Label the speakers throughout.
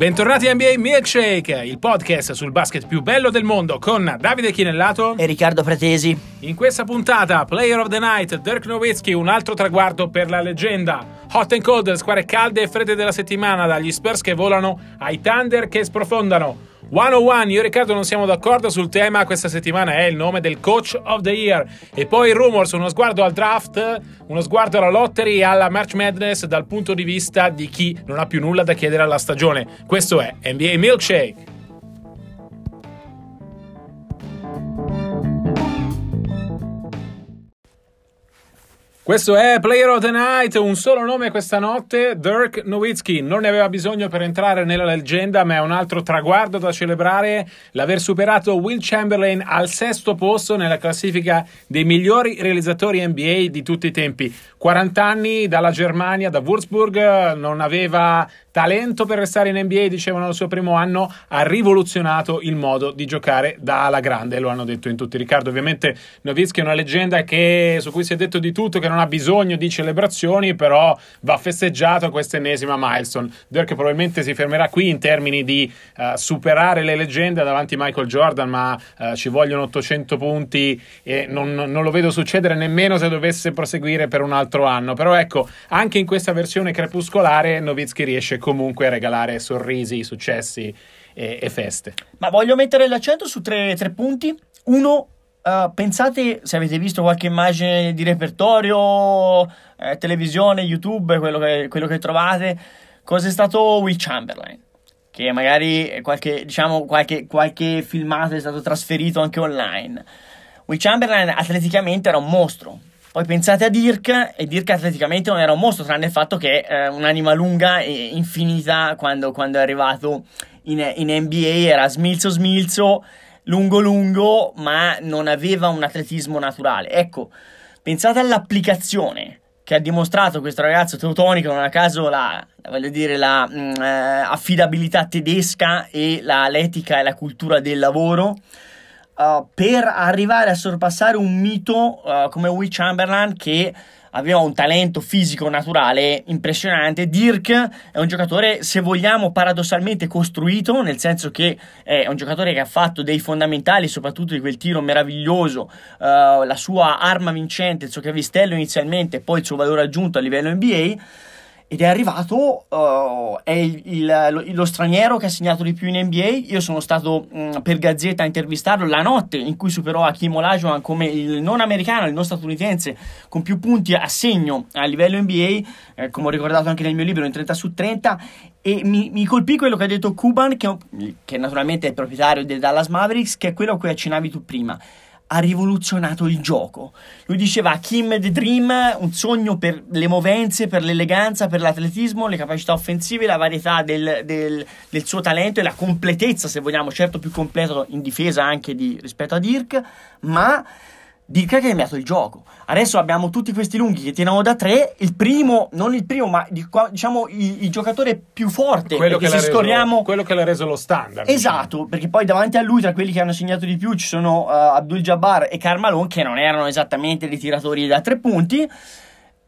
Speaker 1: Bentornati a NBA Milkshake, il podcast sul basket più bello del mondo con Davide Chinellato
Speaker 2: e Riccardo Fratesi.
Speaker 1: In questa puntata, Player of the Night, Dirk Nowitzki, un altro traguardo per la leggenda. Hot and cold, squadre calde e fredde della settimana, dagli Spurs che volano ai Thunder che sprofondano. 101, io e Riccardo non siamo d'accordo sul tema, questa settimana è il nome del Coach of the Year. E poi Rumors, uno sguardo al draft, uno sguardo alla lottery e alla March Madness dal punto di vista di chi non ha più nulla da chiedere alla stagione. Questo è NBA Milkshake. Questo è Player of the Night, un solo nome questa notte, Dirk Nowitzki. Non ne aveva bisogno per entrare nella leggenda, ma è un altro traguardo da celebrare l'aver superato Will Chamberlain al sesto posto nella classifica dei migliori realizzatori NBA di tutti i tempi. 40 anni dalla Germania, da Würzburg, non aveva talento per restare in NBA, dicevano al suo primo anno, ha rivoluzionato il modo di giocare da alla grande, lo hanno detto in tutti. Riccardo, ovviamente Nowitzki è una leggenda che, su cui si è detto di tutto, che non ha bisogno di celebrazioni, però va festeggiato questa ennesima milestone. Dirk probabilmente si fermerà qui in termini di uh, superare le leggende davanti a Michael Jordan, ma uh, ci vogliono 800 punti e non, non, lo vedo succedere nemmeno se dovesse proseguire per un altro anno. Però ecco, anche in questa versione crepuscolare Nowitzki riesce comunque regalare sorrisi, successi e, e feste.
Speaker 2: Ma voglio mettere l'accento su tre, tre punti. Uno, Uh, pensate se avete visto qualche immagine di repertorio, eh, televisione, YouTube, quello che, quello che trovate, cosa è stato Will Chamberlain? Che magari qualche, diciamo, qualche, qualche filmato è stato trasferito anche online. Will Chamberlain atleticamente era un mostro. Poi pensate a Dirk, e Dirk atleticamente non era un mostro, tranne il fatto che eh, un'anima lunga e infinita quando, quando è arrivato in, in NBA, era smilzo smilzo lungo lungo, ma non aveva un atletismo naturale. Ecco, pensate all'applicazione che ha dimostrato questo ragazzo teutonico, non a caso la, voglio dire, la mh, mm, eh, affidabilità tedesca e l'etica e la cultura del lavoro. Uh, per arrivare a sorpassare un mito uh, come Will Chamberlain che aveva un talento fisico naturale impressionante. Dirk è un giocatore, se vogliamo, paradossalmente costruito, nel senso che è un giocatore che ha fatto dei fondamentali, soprattutto di quel tiro meraviglioso, uh, la sua arma vincente, il suo cavistello inizialmente, poi il suo valore aggiunto a livello NBA ed è arrivato, uh, è il, il, lo, straniero che ha segnato di più in NBA. Io sono stato mh, mm, per Gazzetta a intervistarlo la notte in cui superò Hakim Olajuwon come il non americano, il non statunitense, con più punti a segno a livello NBA, eh, come ho ricordato anche nel mio libro, in 30 su 30. E mi, mi colpì quello che ha detto Cuban, che, che naturalmente è il proprietario del Dallas Mavericks, che è quello a cui accennavi tu prima ha rivoluzionato il gioco. Lui diceva Kim the Dream, un sogno per le movenze, per l'eleganza, per l'atletismo, le capacità offensive, la varietà del, del, del suo talento e la completezza, se vogliamo, certo più completo in difesa anche di, rispetto a Dirk, ma Dirk ha cambiato il gioco. Adesso abbiamo tutti questi lunghi che tirano da tre. Il primo, non il primo, ma diciamo il, il giocatore più forte.
Speaker 1: Quello che, se scorriamo... quello che l'ha reso lo standard.
Speaker 2: Diciamo. Esatto, diciamo. perché poi davanti a lui, tra quelli che hanno segnato di più, ci sono uh, Abdul Jabbar e Carmalone, che non erano esattamente dei tiratori da tre punti.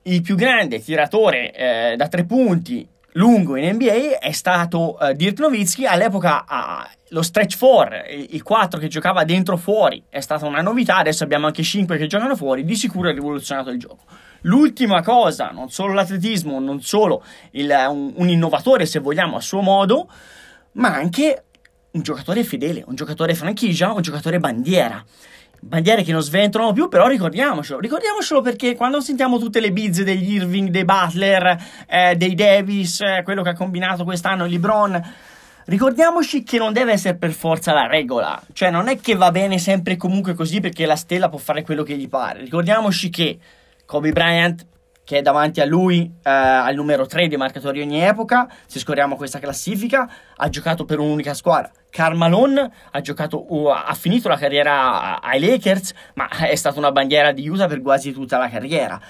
Speaker 2: Il più grande tiratore eh, da tre punti lungo in NBA è stato uh, Dirk Nowitzki. All'epoca uh, lo stretch 4, il 4 che giocava dentro fuori, è stata una novità. Adesso abbiamo anche 5 che giocano fuori. Di sicuro ha rivoluzionato il gioco. L'ultima cosa, non solo l'atletismo, non solo il, un, un innovatore, se vogliamo, a suo modo, ma anche un giocatore fedele, un giocatore franchigia, un giocatore bandiera bandiere che non sventolano più, però ricordiamocelo, ricordiamocelo perché quando sentiamo tutte le bizze degli Irving, dei Butler, eh, dei Davis, eh, quello che ha combinato quest'anno LeBron, ricordiamoci che non deve essere per forza la regola, cioè non è che va bene sempre e comunque così perché la stella può fare quello che gli pare, ricordiamoci che Kobe Bryant che è davanti a lui eh, al numero 3 dei marcatori ogni epoca, se scorriamo questa classifica, ha giocato per un'unica squadra. Karl Malone ha, giocato, ha finito la carriera ai Lakers, ma è stata una bandiera di Utah per quasi tutta la carriera.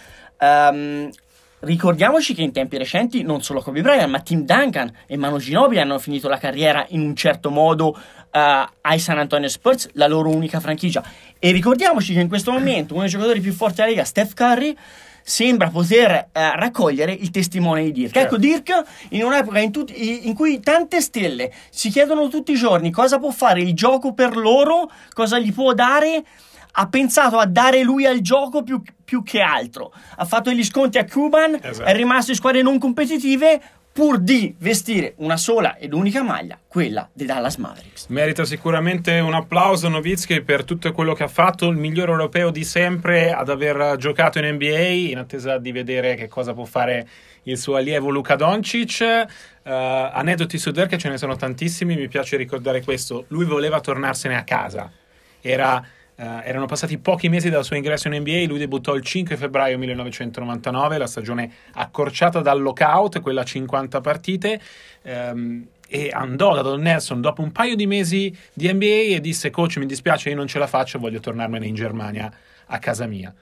Speaker 2: Um, ricordiamoci che in tempi recenti non solo Kobe Bryant, ma Tim Duncan e Manu Ginobili hanno finito la carriera in un certo modo uh, ai San Antonio Spurs, la loro unica franchigia. E ricordiamoci che in questo momento uno dei giocatori più forti della Lega, Steph Curry, sembra poter eh, raccogliere il testimone di Dirk.
Speaker 1: Certo.
Speaker 2: Ecco, Dirk, in un'epoca in, tut- in cui tante stelle si chiedono tutti i giorni cosa può fare il gioco per loro, cosa gli può dare, ha pensato a dare lui al gioco più, più che altro. Ha fatto gli sconti a Cuban,
Speaker 1: Esatto.
Speaker 2: è rimasto in squadre non competitive pur di vestire una sola ed unica maglia, quella dei Dallas Mavericks.
Speaker 1: Merita sicuramente un applauso Novitsky per tutto quello che ha fatto, il miglior europeo di sempre ad aver giocato in NBA, in attesa di vedere che cosa può fare il suo allievo Luka Doncic. Eh, aneddoti su Dirk ce ne sono tantissimi, mi piace ricordare questo. Lui voleva tornarsene a casa. Era, eh, erano passati pochi mesi dal suo ingresso in NBA, lui debuttò il 5 febbraio 1999, la stagione accorciata dal lockout, quella a 50 partite. ehm, e andò da Don Nelson dopo un paio di mesi di NBA e disse coach mi dispiace io non ce la faccio voglio tornarmene in Germania a casa mia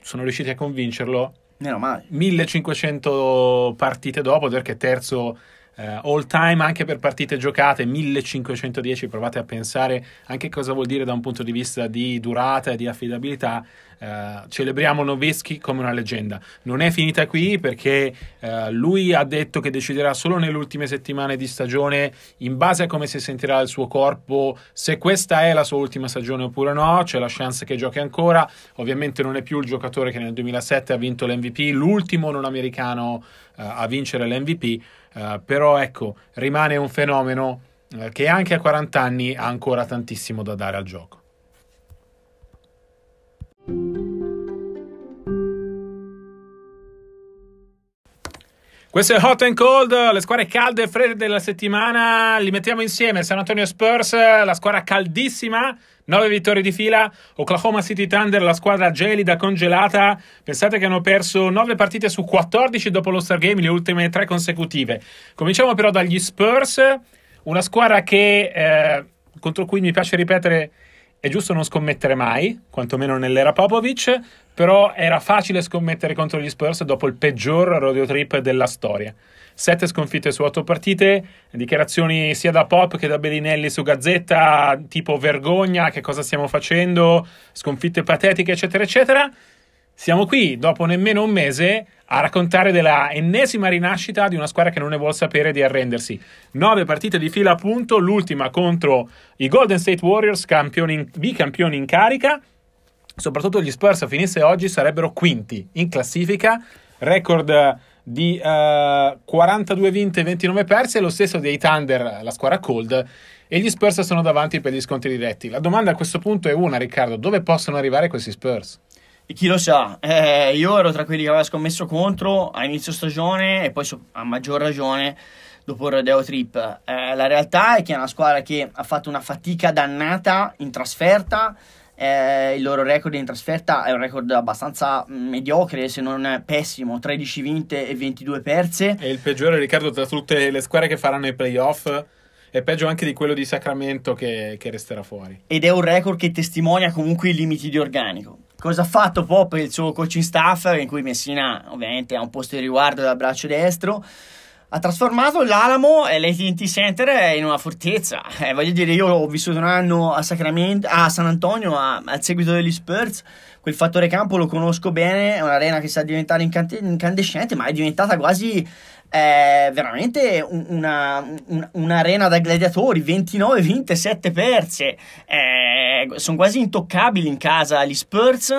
Speaker 1: sono riusciti a convincerlo
Speaker 2: Meno male.
Speaker 1: 1500 partite dopo perché terzo eh, all time anche per partite giocate 1510 provate a pensare anche cosa vuol dire da un punto di vista di durata e di affidabilità Eh, celebriamo Nowitzki come una leggenda. Non è finita qui perché eh, lui ha detto che deciderà solo nelle ultime settimane di stagione in base a come si sentirà il suo corpo se questa è la sua ultima stagione oppure no c'è la chance che giochi ancora. Ovviamente non è più il giocatore che nel 2007 ha vinto l'MVP l'ultimo non americano eh, a vincere l'MVP eh, però ecco rimane un fenomeno eh, che anche a 40 anni ha ancora tantissimo da dare al gioco Questo è Hot and Cold, le squadre calde e fredde della settimana, li mettiamo insieme. San Antonio Spurs, la squadra caldissima, 9 vittorie di fila. Oklahoma City Thunder, la squadra gelida, congelata. Pensate che hanno perso 9 partite su 14 dopo lo Star Game, le ultime 3 consecutive. Cominciamo però dagli Spurs, una squadra che, eh, contro cui mi piace ripetere, è giusto non scommettere mai, quantomeno nell'era Popovic, però era facile scommettere contro gli Spurs dopo il peggior rodeo trip della storia. Sette sconfitte su otto partite, dichiarazioni sia da Pop che da Bellinelli su Gazzetta, tipo vergogna, che cosa stiamo facendo, sconfitte patetiche, eccetera, eccetera. Siamo qui, dopo nemmeno un mese, a raccontare della ennesima rinascita di una squadra che non ne vuole sapere di arrendersi. Nove partite di fila, appunto, l'ultima contro i Golden State Warriors, campioni bicampioni in carica. Soprattutto gli Spurs a finisse oggi sarebbero quinti in classifica, record di eh, 42 vinte e 29 perse, lo stesso dei Thunder, la squadra cold, e gli Spurs sono davanti per gli scontri diretti. La domanda a questo punto è una, Riccardo, dove possono arrivare questi Spurs?
Speaker 2: E chi lo sa, eh, io ero tra quelli che aveva scommesso contro a inizio stagione e poi so- a maggior ragione dopo il Rodeo Trip. Eh, la realtà è che è una squadra che ha fatto una fatica dannata in trasferta. eh, il loro record in trasferta è un record abbastanza mediocre, se non pessimo: 13 vinte e 22 perse.
Speaker 1: È il peggiore, Riccardo, tra tutte le squadre che faranno i playoff. È peggio anche di quello di Sacramento che, che resterà fuori.
Speaker 2: ed è un record che testimonia comunque i limiti di organico. Cosa ha fatto Pop e il suo coaching staff, in cui Messina ovviamente ha un posto di riguardo dal braccio destro? Ha trasformato l'Alamo e l'AT&T Center in una fortezza. Eh, voglio dire, io ho vissuto un anno a, Sacramento, a San Antonio a- al seguito degli Spurs. Quel fattore campo lo conosco bene. È un'arena che sta diventando incandescente, ma è diventata quasi veramente un- una, un- un'arena da gladiatori. 29 vinte, 7 perse. Eh, sono quasi intoccabili in casa gli Spurs.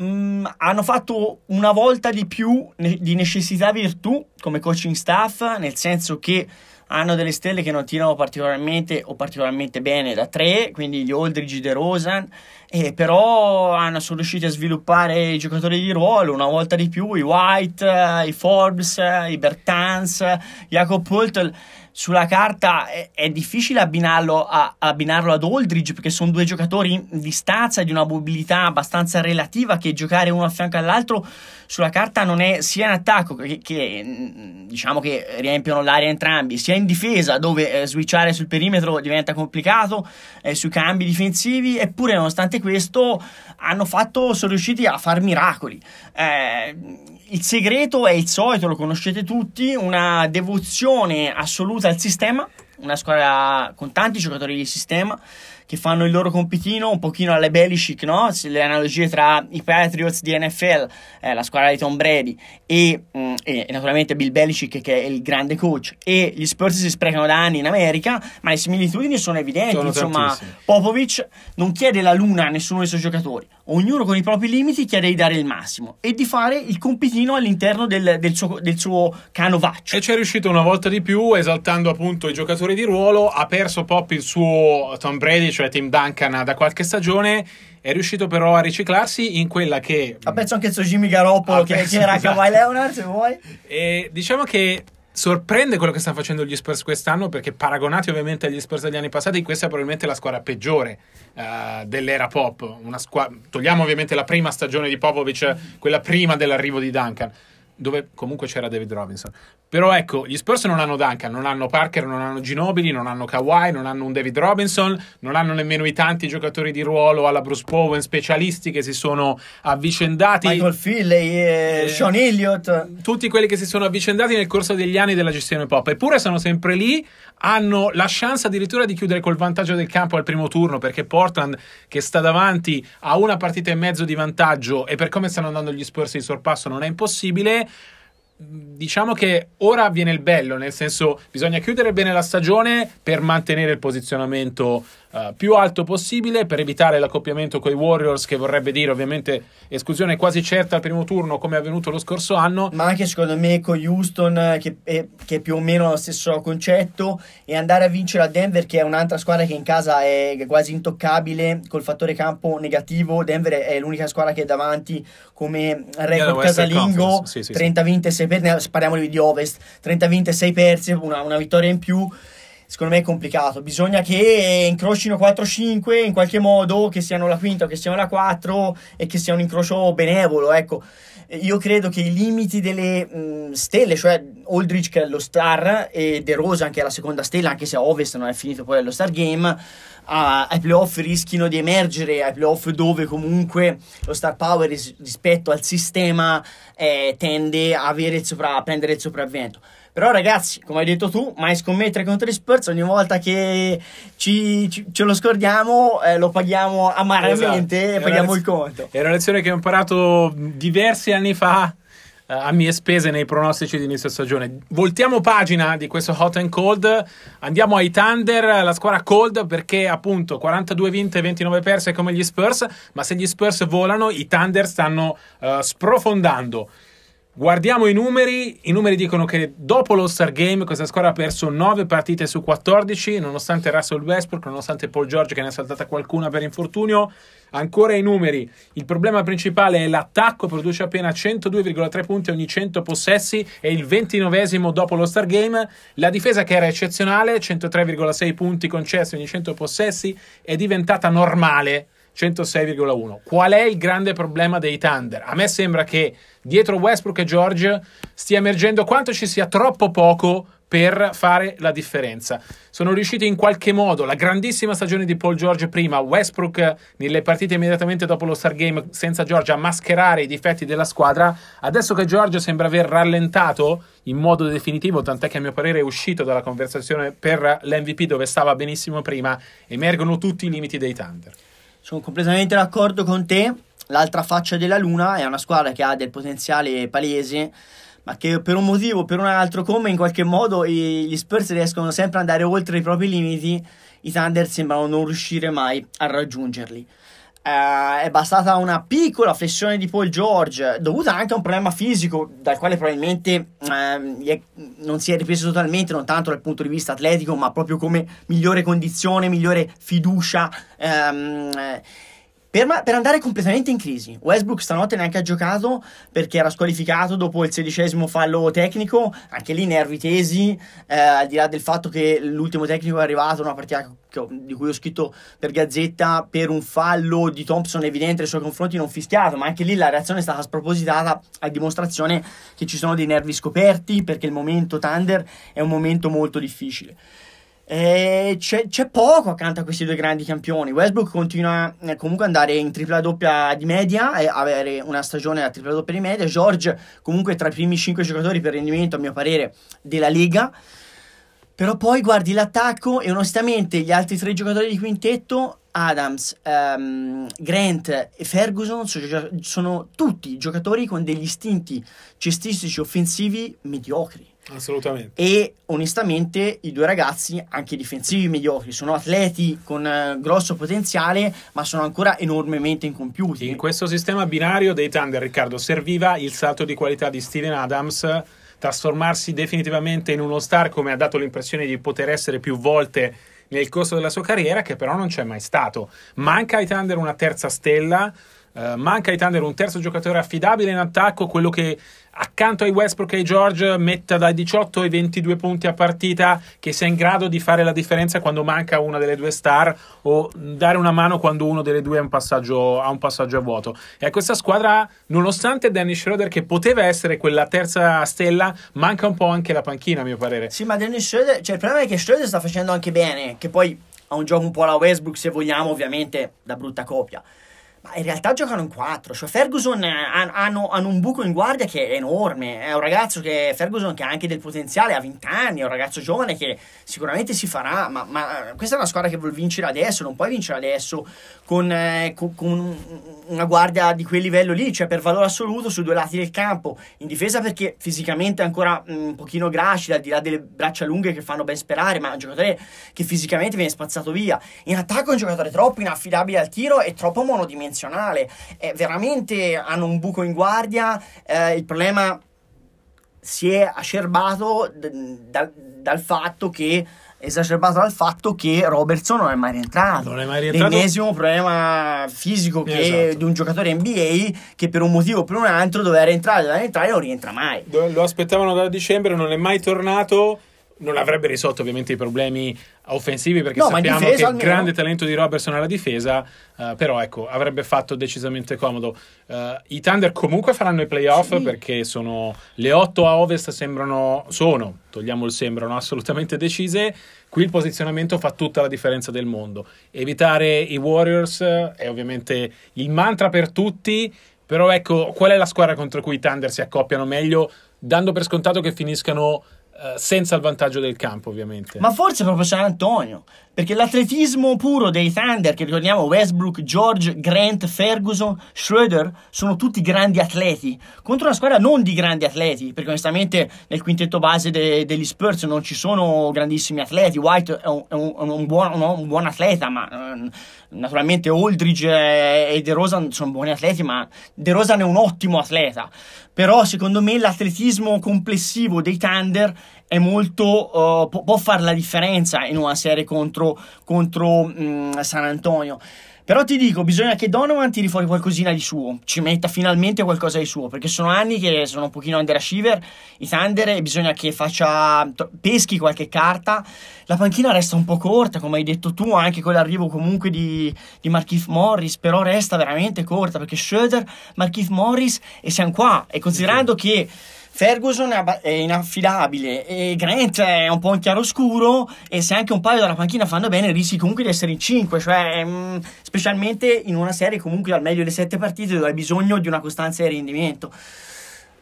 Speaker 2: Mm, hanno fatto una volta di più ne- di necessità virtù come coaching staff, nel senso che hanno delle stelle che non tirano particolarmente o particolarmente bene da tre, quindi gli Aldridge, De Rosan, e però hanno, sono riusciti a sviluppare i giocatori di ruolo una volta di più, i White, eh, i Forbes, eh, i Bertans, eh, Jacob Pultel. Sulla carta è, è difficile abbinarlo, a- abbinarlo ad Aldridge perché sono due giocatori in distanza di una mobilità abbastanza relativa che giocare uno a fianco all'altro sulla carta non è sia in attacco che, che, diciamo che riempiono l'area entrambi, sia in difesa dove eh, switchare sul perimetro diventa complicato, eh, sui cambi difensivi, eppure nonostante questo hanno fatto, sono riusciti a far miracoli. Eh, il segreto è il solito, lo conoscete tutti, una devozione assoluta al sistema. una squadra con tanti giocatori di sistema che fanno il loro compitino un pochino alle Belichick, no? Le analogie tra i Patriots di NFL, eh, la squadra di Tom Brady e, mh, mm, e, naturalmente Bill Belichick che è il grande coach e gli Spurs si sprecano da anni in America, ma le similitudini sono evidenti, sono insomma Popovic non chiede la luna a nessuno dei suoi giocatori, ognuno con i propri limiti chiede di dare il massimo e di fare il compitino all'interno del, del, suo, del suo canovaccio.
Speaker 1: E ci è riuscito una volta di più esaltando appunto i giocatori di ruolo, ha perso Pop il suo Tom Brady cioè Tim Duncan da qualche stagione è riuscito però a riciclarsi in quella che
Speaker 2: ha perso anche il suo Jimmy Garoppolo che, che era esatto. Kawhi Leonard se vuoi
Speaker 1: e diciamo che sorprende quello che stanno facendo gli Spurs quest'anno perché paragonati ovviamente agli Spurs degli anni passati questa è probabilmente la squadra peggiore uh, dell'era pop. Squa- togliamo ovviamente la prima stagione di Popovic quella prima dell'arrivo di Duncan dove comunque c'era David Robinson. Però ecco, gli Spurs non hanno Duncan, non hanno Parker, non hanno Ginobili, non hanno Kawhi, non hanno un David Robinson, non hanno nemmeno i tanti giocatori di ruolo alla Bruce Bowen, specialisti che si sono avvicendati.
Speaker 2: Michael Finley, eh, eh, Sean Elliott.
Speaker 1: Tutti quelli che si sono avvicendati nel corso degli anni della gestione pop. Eppure sono sempre lì, hanno la chance addirittura di chiudere col vantaggio del campo al primo turno, perché Portland, che sta davanti, ha una partita e mezzo di vantaggio e per come stanno andando gli Spurs di sorpasso non è impossibile. Diciamo che ora viene il bello, nel senso bisogna chiudere bene la stagione per mantenere il posizionamento uh, più alto possibile, per evitare l'accoppiamento con i Warriors, che vorrebbe dire ovviamente esclusione quasi certa al primo turno, come è avvenuto lo scorso anno.
Speaker 2: Ma anche secondo me con Houston, che è, che è più o meno lo stesso concetto, e andare a vincere a Denver, che è un'altra squadra che in casa è quasi intoccabile, col fattore campo negativo. Denver è l'unica squadra che è davanti come record casalingo, sì, sì, 30 vinte, 6 persi, parliamo di Ovest, 30 vinte, 6 persi, una, una vittoria in più secondo me è complicato. Bisogna che incrocino 4-5 in qualche modo, che siano la quinta o che siano la 4 e che sia un incrocio benevolo. Ecco, io credo che i limiti delle mh, stelle, cioè Aldrich che è lo star e De Rosa è la seconda stella, anche se a Ovest non è finito poi allo Star Game, ai playoff rischino di emergere, ai playoff dove comunque lo star power rispetto al sistema eh, tende a, il sopra- a prendere il sopravvento. Però ragazzi, come hai detto tu, mai scommettere contro gli Spurs, ogni volta che ci, ci, ce lo scordiamo eh, lo paghiamo amaramente esatto. e paghiamo lez- il conto.
Speaker 1: È una lezione che ho imparato diversi anni fa a mie spese nei pronostici di inizio stagione. Voltiamo pagina di questo hot and cold, andiamo ai Thunder, la squadra cold perché appunto 42 vinte e 29 perse come gli Spurs, ma se gli Spurs volano i Thunder stanno uh, sprofondando. Guardiamo i numeri, i numeri dicono che dopo lo Star Game questa squadra ha perso 9 partite su 14, nonostante Russell Westbrook, nonostante Paul George che ne è saltata qualcuna per infortunio. Ancora i numeri, il problema principale è l'attacco, produce appena 102,3 punti ogni 100 possessi e il 29 dopo lo Star Game. La difesa che era eccezionale, 103,6 punti concessi ogni 100 possessi, è diventata normale 106,1. Qual è il grande problema dei Thunder? A me sembra che dietro Westbrook e George stia emergendo quanto ci sia troppo poco per fare la differenza. Sono riusciti in qualche modo, la grandissima stagione di Paul George prima, Westbrook nelle partite immediatamente dopo lo Star Game senza George a mascherare i difetti della squadra, adesso che George sembra aver rallentato in modo definitivo, tant'è che a mio parere è uscito dalla conversazione per l'MVP dove stava benissimo prima, emergono tutti i limiti dei Thunder.
Speaker 2: Sono completamente d'accordo con te. L'altra faccia della Luna è una squadra che ha del potenziale palese, ma che per un motivo o per un altro, come in qualche modo gli Spurs riescono sempre ad andare oltre i propri limiti, i Thunder sembrano non riuscire mai a raggiungerli. Uh, è bastata una piccola flessione di Paul George, dovuta anche a un problema fisico, dal quale probabilmente uh, non si è ripreso totalmente, non tanto dal punto di vista atletico, ma proprio come migliore condizione, migliore fiducia. Um, per, per, andare completamente in crisi. Westbrook stanotte neanche ha giocato perché era squalificato dopo il sedicesimo fallo tecnico, anche lì nervi tesi, eh, al di là del fatto che l'ultimo tecnico è arrivato, una partita di cui ho scritto per Gazzetta, per un fallo di Thompson evidente nei suoi confronti non fischiato, ma anche lì la reazione è stata spropositata a dimostrazione che ci sono dei nervi scoperti perché il momento Thunder è un momento molto difficile. Eh, c'è, c'è, poco accanto a questi due grandi campioni. Westbrook continua eh, comunque ad andare in tripla doppia di media e avere una stagione a tripla doppia di media. George, comunque, tra i primi 5 giocatori per rendimento, a mio parere, della Lega. Però poi guardi l'attacco e onestamente gli altri tre giocatori di quintetto, Adams, um, Grant e Ferguson, sono, sono tutti giocatori con degli istinti cestistici offensivi mediocri.
Speaker 1: Assolutamente.
Speaker 2: E onestamente i due ragazzi, anche difensivi mediocri, sono atleti con uh, grosso potenziale, ma sono ancora enormemente incompiuti.
Speaker 1: In questo sistema binario dei Thunder, Riccardo, serviva il salto di qualità di Steven Adams, trasformarsi definitivamente in uno star, come ha dato l'impressione di poter essere più volte nel corso della sua carriera, che però non c'è mai stato. Manca ai Thunder una terza stella. Uh, manca ai Thunder un terzo giocatore affidabile in attacco, quello che accanto ai Westbrook e ai George metta dai 18 ai 22 punti a partita, che sia in grado di fare la differenza quando manca una delle due star o dare una mano quando uno delle due ha un passaggio, ha un passaggio a vuoto. E a questa squadra, nonostante Danny Schroeder che poteva essere quella terza stella, manca un po' anche la panchina a mio parere.
Speaker 2: Sì, ma Danny Schroeder, cioè il problema è che Schroeder sta facendo anche bene, che poi ha un gioco un po' alla Westbrook se vogliamo, ovviamente da brutta copia in realtà giocano in quattro. Cioè, Ferguson eh, hanno, hanno, un buco in guardia che è enorme. È un ragazzo che Ferguson che ha anche del potenziale, ha 20 anni, è un ragazzo giovane che sicuramente si farà. Ma, ma questa è una squadra che vuole vincere adesso. Non puoi vincere adesso con, eh, con, con, una guardia di quel livello lì, cioè per valore assoluto su due lati del campo. In difesa perché fisicamente è ancora un pochino gracile, al di là delle braccia lunghe che fanno ben sperare, ma è un giocatore che fisicamente viene spazzato via. In attacco è un giocatore troppo inaffidabile al tiro e troppo monodimensionale dimensionale. Eh, veramente hanno un buco in guardia. Eh, il problema si è acerbato d- d- dal fatto che esacerbato dal fatto che Robertson non è mai rientrato.
Speaker 1: Non è mai rientrato.
Speaker 2: L'ennesimo problema fisico che, esatto. di un giocatore NBA che per un motivo o per un altro doveva rientrare, doveva rientrare e non rientra mai.
Speaker 1: Lo aspettavano da dicembre, non è mai tornato non avrebbe risolto ovviamente i problemi offensivi perché no, sappiamo che il grande talento di Robertson alla difesa, uh, però ecco, avrebbe fatto decisamente comodo. Uh, I Thunder comunque faranno i playoff sì. perché sono le 8 a ovest sembrano, sono, togliamo il sembrano, assolutamente decise. Qui il posizionamento fa tutta la differenza del mondo. Evitare i Warriors è ovviamente il mantra per tutti, però ecco, qual è la squadra contro cui i Thunder si accoppiano meglio, dando per scontato che finiscano senza il vantaggio del campo, ovviamente.
Speaker 2: Ma forse proprio San Antonio. Perché l'atletismo puro dei Thunder, che ricordiamo Westbrook, George, Grant, Ferguson, Schroeder, sono tutti grandi atleti. Contro una squadra non di grandi atleti, perché onestamente nel quintetto base de- degli Spurs non ci sono grandissimi atleti. White è un, è un, un, buon, un buon, atleta, ma eh, naturalmente Aldridge e De Rosa sono buoni atleti, ma De Rosa è un ottimo atleta. Però secondo me l'atletismo complessivo dei Thunder è molto uh, può, può fare la differenza in una serie contro, contro um, San Antonio. Però ti dico, bisogna che Donovan tiri fuori qualcosina di suo, ci metta finalmente qualcosa di suo, perché sono anni che sono un pochino underachiever i Thunder e bisogna che faccia peschi qualche carta. La panchina resta un po' corta, come hai detto tu, anche con l'arrivo comunque di, di Markif Morris, però resta veramente corta, perché Schroeder, Markif Morris e siamo qua. E considerando che Ferguson è inaffidabile e Grant è un po' in chiaroscuro e se anche un paio dalla panchina fanno bene rischi comunque di essere in 5, cioè mh, mm, specialmente in una serie comunque al meglio delle 7 partite dove hai bisogno di una costanza di rendimento.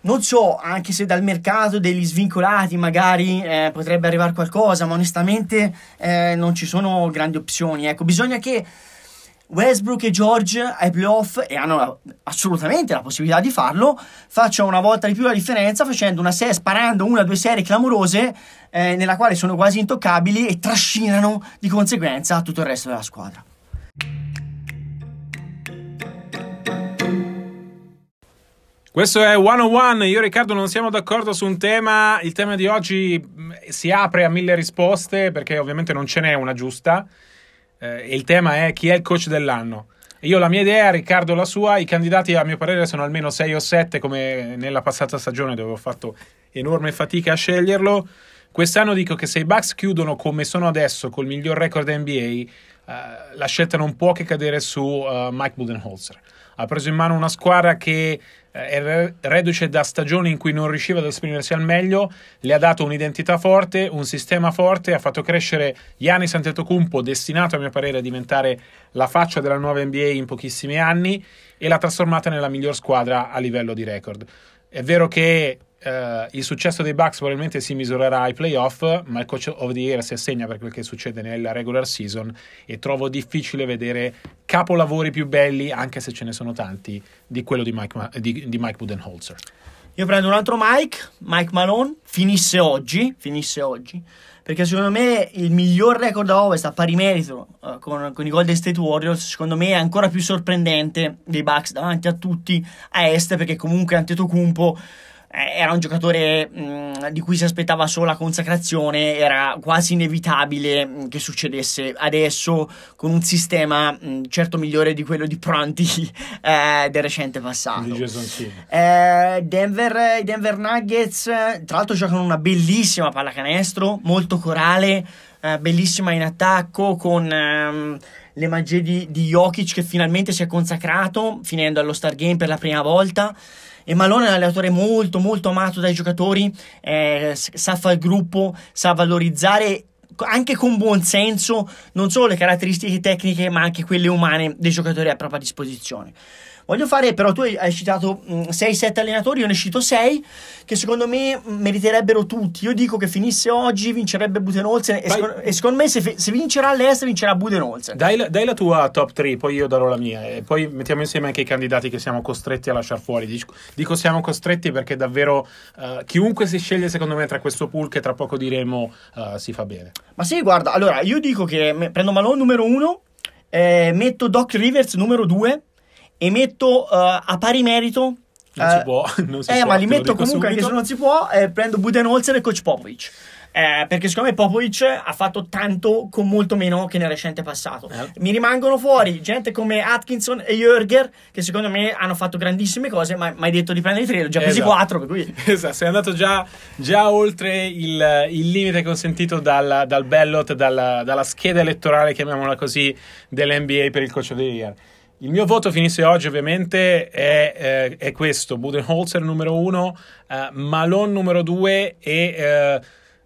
Speaker 2: Non so, anche se dal mercato degli svincolati magari eh, potrebbe arrivare qualcosa, ma onestamente eh, non ci sono grandi opzioni. Ecco, bisogna che Westbrook e George ai playoff, e hanno assolutamente la possibilità di farlo, facciano una volta di più la differenza facendo una serie, sparando una o due serie clamorose eh, nella quale sono quasi intoccabili e trascinano di conseguenza tutto il resto della squadra.
Speaker 1: Questo è 101, io e Riccardo non siamo d'accordo su un tema, il tema di oggi mm, si apre a mille risposte perché ovviamente non ce n'è una giusta eh, il tema è chi è il coach dell'anno. Io la mia idea, Riccardo la sua, i candidati a mio parere sono almeno 6 o 7 come nella passata stagione dove ho fatto enorme fatica a sceglierlo. Quest'anno dico che se i Bucks chiudono come sono adesso col miglior record NBA, eh, la scelta non può che cadere su uh, Mike Budenholzer. Ha preso in mano una squadra che è reduce da stagioni in cui non riusciva ad esprimersi al meglio, le ha dato un'identità forte, un sistema forte, ha fatto crescere Giannis Antetokounmpo, destinato a mio parere a diventare la faccia della nuova NBA in pochissimi anni, e l'ha trasformata nella miglior squadra a livello di record. È vero che eh, il successo dei Bucks probabilmente si misurerà ai playoff, ma il coach of the year si assegna per quel che succede nella regular season e trovo difficile vedere capolavori più belli, anche se ce ne sono tanti, di quello di Mike, di, di Mike Budenholzer.
Speaker 2: Io prendo un altro Mike, Mike Malone, finisse oggi, finisse oggi, perché secondo me il miglior record a Ovest a pari merito uh, con, con, i Golden State Warriors, secondo me è ancora più sorprendente dei Bucks davanti a tutti a Est, perché comunque Antetokounmpo eh, era un giocatore mh, mm, di cui si aspettava solo la consacrazione, era quasi inevitabile mh, mm, che succedesse adesso con un sistema mh, mm, certo migliore di quello di Pronti eh, del recente passato. Eh, Denver, I Denver Nuggets, tra l'altro, giocano una bellissima pallacanestro, molto corale, eh, bellissima in attacco, con ehm, le magie di, di Jokic che finalmente si è consacrato, finendo allo Star Game per la prima volta. E Malone è un allenatore molto molto amato dai giocatori, eh, sa fare gruppo, sa valorizzare anche con buon senso non solo le caratteristiche tecniche ma anche quelle umane dei giocatori a propria disposizione. Voglio fare, però, tu hai citato 6-7 mm, allenatori, io ne cito 6 che secondo me mm, meriterebbero tutti. Io dico che finisse oggi, vincerebbe Budenholzer e, secondo, e secondo me se, se, vincerà l'Est vincerà Budenholzer.
Speaker 1: Dai, dai, la tua top 3, poi io darò la mia e poi mettiamo insieme anche i candidati che siamo costretti a lasciare fuori. Dico, dico siamo costretti perché davvero uh, chiunque si sceglie secondo me tra questo pool che tra poco diremo uh, si fa bene.
Speaker 2: Ma sì, guarda, allora io dico che prendo Malone numero 1, eh, metto Doc Rivers numero 2 e metto uh, a pari merito.
Speaker 1: Non uh, si può, non si
Speaker 2: eh,
Speaker 1: può,
Speaker 2: ma li metto comunque anche se non si può. Eh, prendo Budenholzer e Coach Popovic. Eh, perché secondo me Popovic ha fatto tanto con molto meno che nel recente passato. Eh. Mi rimangono fuori gente come Atkinson e Jürger, che secondo me hanno fatto grandissime cose, ma mi hai detto di prendere i tre, ho già presi esatto. quattro. Per cui...
Speaker 1: Esatto, sei andato già, già oltre il, il, limite consentito dal, dal ballot, dalla, dalla scheda elettorale, chiamiamola così, dell'NBA per il coach of the year. Il mio voto finisse oggi ovviamente è, eh, è questo, Budenholzer numero uno, eh, Malone numero due e eh,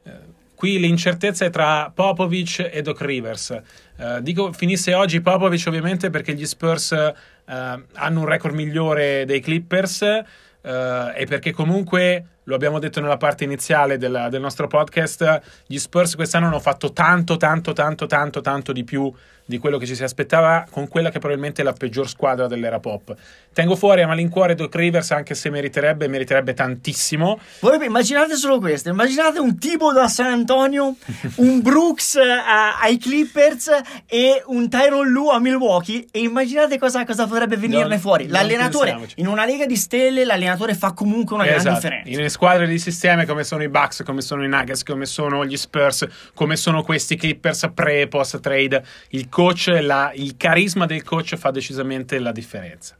Speaker 1: eh, qui l'incertezza è tra Popovic e Doc Rivers. Eh, dico finisse oggi Popovic ovviamente perché gli Spurs eh, hanno un record migliore dei Clippers e perché comunque lo abbiamo detto nella parte iniziale del, del nostro podcast, gli Spurs quest'anno hanno fatto tanto, tanto, tanto, tanto, tanto di più di quello che ci si aspettava con quella che probabilmente è la peggior squadra dell'era pop. Tengo fuori a malincuore Doc Rivers anche se meriterebbe, meriterebbe tantissimo.
Speaker 2: Voi immaginate solo questo, immaginate un tipo da San Antonio, un Brooks uh, ai Clippers e un Tyron Lu a Milwaukee e immaginate cosa, cosa potrebbe venirne non, fuori. L'allenatore, in una lega di stelle, l'allenatore fa comunque una esatto. grande differenza.
Speaker 1: Squadre di sistema come sono i Bucks, come sono i Nuggets, come sono gli Spurs, come sono questi Clippers pre e post trade, il coach, la, il carisma del coach fa decisamente la differenza.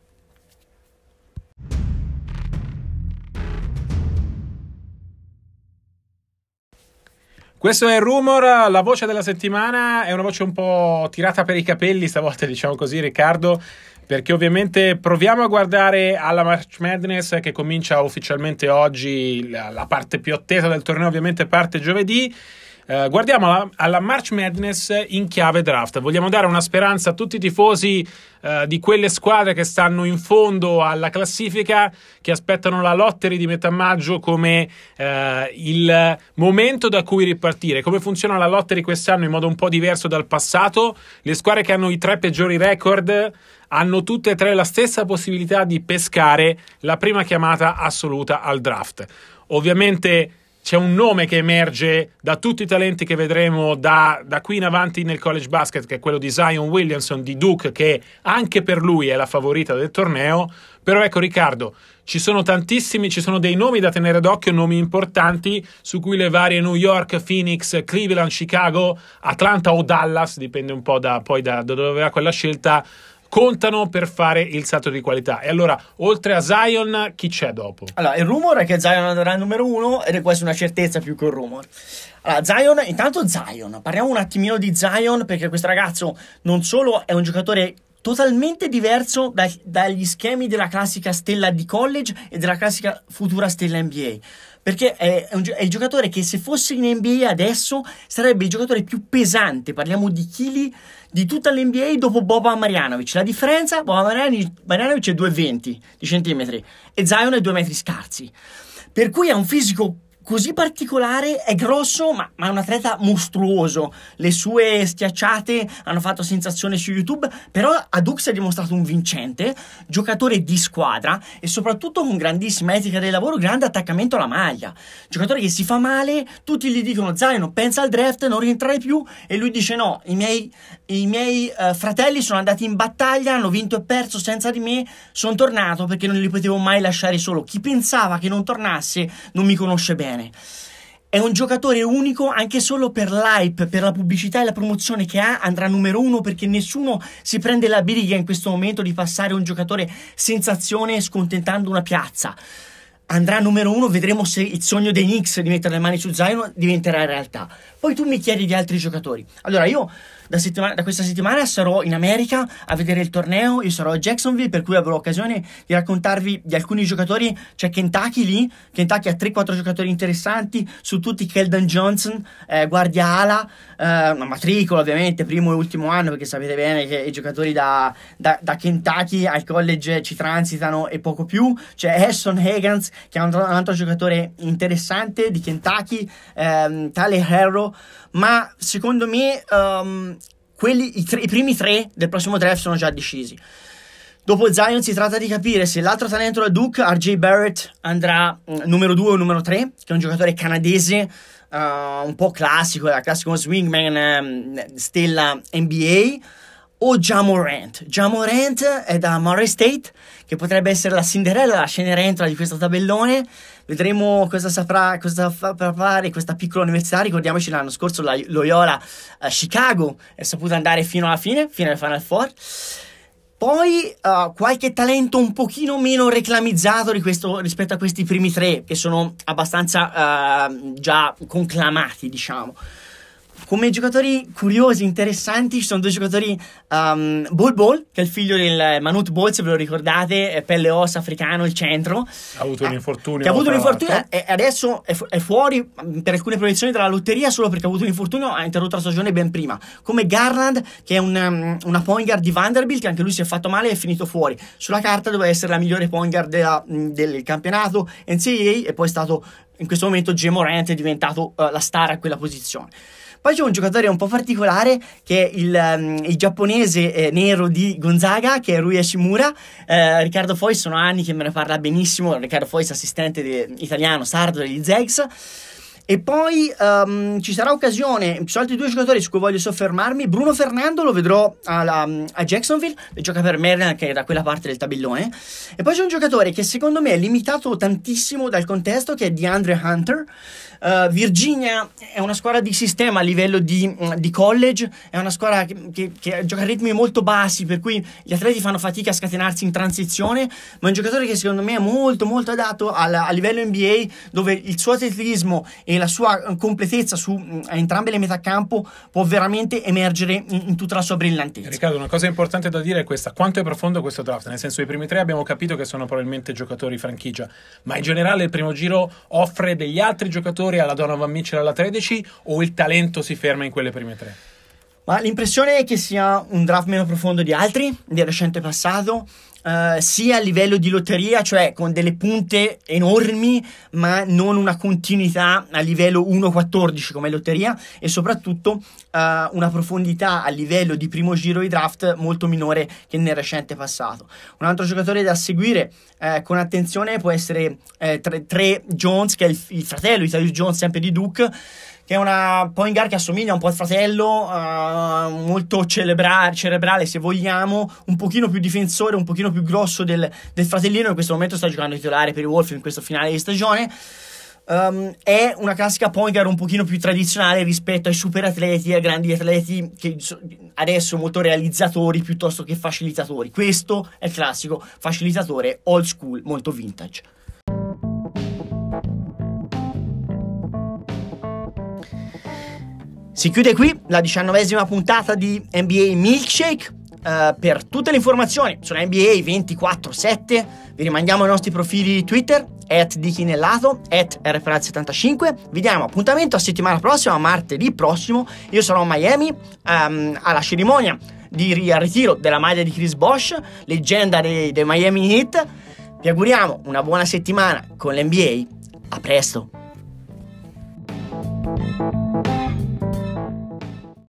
Speaker 1: Questo è il Rumor, la voce della settimana è una voce un po' tirata per i capelli, stavolta diciamo così Riccardo, perché ovviamente proviamo a guardare alla March Madness che comincia ufficialmente oggi, la, la parte più attesa del torneo ovviamente parte giovedì eh, guardiamo alla, alla, March Madness in chiave draft. Vogliamo dare una speranza a tutti i tifosi uh, di quelle squadre che stanno in fondo alla classifica, che aspettano la lottery di metà maggio come uh, il momento da cui ripartire. Come funziona la lottery quest'anno in modo un po' diverso dal passato? Le squadre che hanno i tre peggiori record hanno tutte e tre la stessa possibilità di pescare la prima chiamata assoluta al draft. Ovviamente c'è un nome che emerge da tutti i talenti che vedremo da, da, qui in avanti nel college basket, che è quello di Zion Williamson di Duke, che anche per lui è la favorita del torneo. Però ecco Riccardo, ci sono tantissimi, ci sono dei nomi da tenere d'occhio, nomi importanti su cui le varie New York, Phoenix, Cleveland, Chicago, Atlanta o Dallas, dipende un po' da, poi da, da dove va quella scelta, contano per fare il salto di qualità. E allora, oltre a Zion, chi c'è dopo?
Speaker 2: Allora, il rumor è che Zion andrà al numero uno ed è quasi una certezza più che un rumor. Allora, Zion, intanto Zion, parliamo un attimino di Zion perché questo ragazzo non solo è un giocatore totalmente diverso da, dagli schemi della classica stella di college e della classica futura stella NBA. Perché è, un, è, il giocatore che se fosse in NBA adesso sarebbe il giocatore più pesante, parliamo di chili, di tutta l'NBA dopo Boba Marjanovic. La differenza, Boba Marjanovic è 2,20 di centimetri e Zion è 2 metri scarsi. Per cui ha un fisico così particolare, è grosso, ma, ma, è un atleta mostruoso. Le sue schiacciate hanno fatto sensazione su YouTube, però a Dux è dimostrato un vincente, giocatore di squadra e soprattutto con grandissima etica del lavoro, grande attaccamento alla maglia. Giocatore che si fa male, tutti gli dicono Zaino, pensa al draft, non rientrare più e lui dice no, i miei, i miei uh, fratelli sono andati in battaglia, hanno vinto e perso senza di me, sono tornato perché non li potevo mai lasciare solo. Chi pensava che non tornasse non mi conosce bene bene. È un giocatore unico anche solo per l'hype, per la pubblicità e la promozione che ha, andrà numero uno perché nessuno si prende la briga in questo momento di passare un giocatore sensazione scontentando una piazza. Andrà numero uno, vedremo se il sogno dei Knicks di mettere le mani su Zion diventerà realtà. Poi tu mi chiedi di altri giocatori. Allora io da, settima- da, questa settimana sarò in America a vedere il torneo, io sarò a Jacksonville, per cui avrò occasione di raccontarvi di alcuni giocatori. C'è Kentucky lì, Kentucky ha 3-4 giocatori interessanti, su tutti Keldon Johnson, eh, guardia ala, eh, una matricola ovviamente, primo e ultimo anno, perché sapete bene che i giocatori da, da, da Kentucky al college ci transitano e poco più. C'è Hasson Hagans, che è un, un altro giocatore interessante di Kentucky, ehm, Tale Harrow, ma secondo me um, quelli, i, tre, i primi tre del prossimo draft sono già decisi. Dopo Zion si tratta di capire se l'altro talento da Duke, RJ Barrett, andrà mm, numero 2 o numero 3, che è un giocatore canadese uh, un po' classico, il classico swingman um, stella NBA, o Jamorant. Jamorant è da Murray State, che potrebbe essere la Cinderella, la Cenerentola di questo tabellone. Vedremo cosa saprà, cosa saprà fare questa piccola università. Ricordiamoci l'anno scorso la Loyola a Chicago è saputa andare fino alla fine, fino al Final Four. Poi uh, qualche talento un pochino meno reclamizzato questo, rispetto a questi primi tre, che sono abbastanza uh, già conclamati, diciamo. Come giocatori curiosi, interessanti, ci sono due giocatori, um, Bol Bol, che è il figlio del Manut Bol, se ve lo ricordate, pelle e ossa africano, il centro.
Speaker 1: Ha avuto un infortunio.
Speaker 2: Che ha avuto un infortunio e adesso è, fu- è, fuori per alcune proiezioni dalla lotteria solo perché ha avuto un infortunio, ha interrotto la stagione ben prima. Come Garland, che è un, um, una point guard di Vanderbilt, che anche lui si è fatto male e è finito fuori. Sulla carta doveva essere la migliore point guard della, del campionato NCAA e poi è stato in questo momento G. Morant è diventato uh, la star a quella posizione. Poi c'è un giocatore un po' particolare che è il, um, il giapponese eh, nero di Gonzaga, che è Rui Hashimura. Eh, Riccardo Fois sono anni che me ne parla benissimo. Riccardo Fois, assistente de, italiano sardo degli Zegs. E poi um, ci sarà occasione, ci sono altri due giocatori su cui voglio soffermarmi. Bruno Fernando lo vedrò alla, a Jacksonville, gioca per Maryland, che è da quella parte del tabellone. E poi c'è un giocatore che secondo me è limitato tantissimo dal contesto, che è DeAndre Hunter. Uh, Virginia è una squadra di sistema a livello di, mm, di college, è una squadra che, che, che, gioca a ritmi molto bassi, per cui gli atleti fanno fatica a scatenarsi in transizione, ma è un giocatore che secondo me è molto molto adatto al, a livello NBA, dove il suo atletismo e la sua eh, completezza su mm, entrambe le metà campo può veramente emergere in, in, tutta la sua brillantezza.
Speaker 1: Riccardo, una cosa importante da dire è questa: quanto è profondo questo draft? Nel senso, i primi tre abbiamo capito che sono probabilmente giocatori franchigia, ma in generale il primo giro offre degli altri giocatori alla Donovan Mitchell alla 13 o il talento si ferma in quelle prime tre?
Speaker 2: Ma l'impressione è che sia un draft meno profondo di altri, del recente passato, uh, sia a livello di lotteria, cioè con delle punte enormi, ma non una continuità a livello 1-14 come lotteria, e soprattutto uh, una profondità a livello di primo giro di draft molto minore che nel recente passato. Un altro giocatore da seguire uh, con attenzione può essere Tre Jones, che è il, il fratello di Tyus Jones, sempre di Duke che è una point guard che assomiglia un po' al fratello, uh, molto celebra- cerebrale se vogliamo, un pochino più difensore, un pochino più grosso del, del fratellino, in questo momento sta giocando titolare per i Wolf in questo finale di stagione. Um, è una classica point guard un pochino più tradizionale rispetto ai super atleti ai grandi atleti che adesso molto realizzatori piuttosto che facilitatori. Questo è il classico facilitatore old school, molto vintage. Si chiude qui la diciannovesima puntata di NBA Milkshake. Uh, per tutte le informazioni sulla NBA 24-7 vi rimandiamo ai nostri profili Twitter at dichinellato at rpraz75 vi diamo appuntamento a settimana prossima martedì prossimo io sarò a Miami um, alla cerimonia di ritiro della maglia di Chris Bosch leggenda dei, dei Miami Heat vi auguriamo una buona settimana con l'NBA A presto!